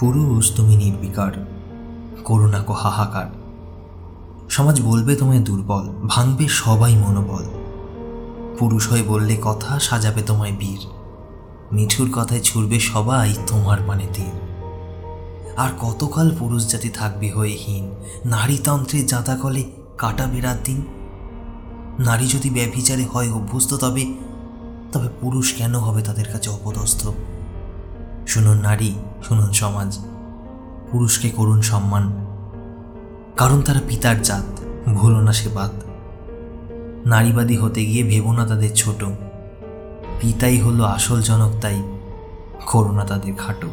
পুরুষ তুমি নির্বিকার, করুণা কো হাহাকার। সমাজ বলবে তোমায় দুর্বল, ভাঙবে সবাই মনোবল। পুরুষ হয়ে বললে কথা, সাজাবে তোমায় বীর। মিঠুর কথায় ছুড়বে সবাই তোমার মানে তীর। আর কতকাল পুরুষ জাতি থাকবে হয়ে হীন নারীতন্ত্রের জাতাকলে কাটা রাত দিন? নারী যদি ব্যভিচারে হয় অভ্যস্ত তবে তবে পুরুষ কেন হবে তাদের কাছে অপদস্থ? শুনুন নারী শুনুন সমাজ, পুরুষকে করুন সম্মান, কারণ তারা পিতার জাত, ভুলো না সে বাদ নারীবাদী হতে গিয়ে ভেবো না তাদের ছোট, পিতাই হলো আসল জনক তাই করোনা তাদের খাটো।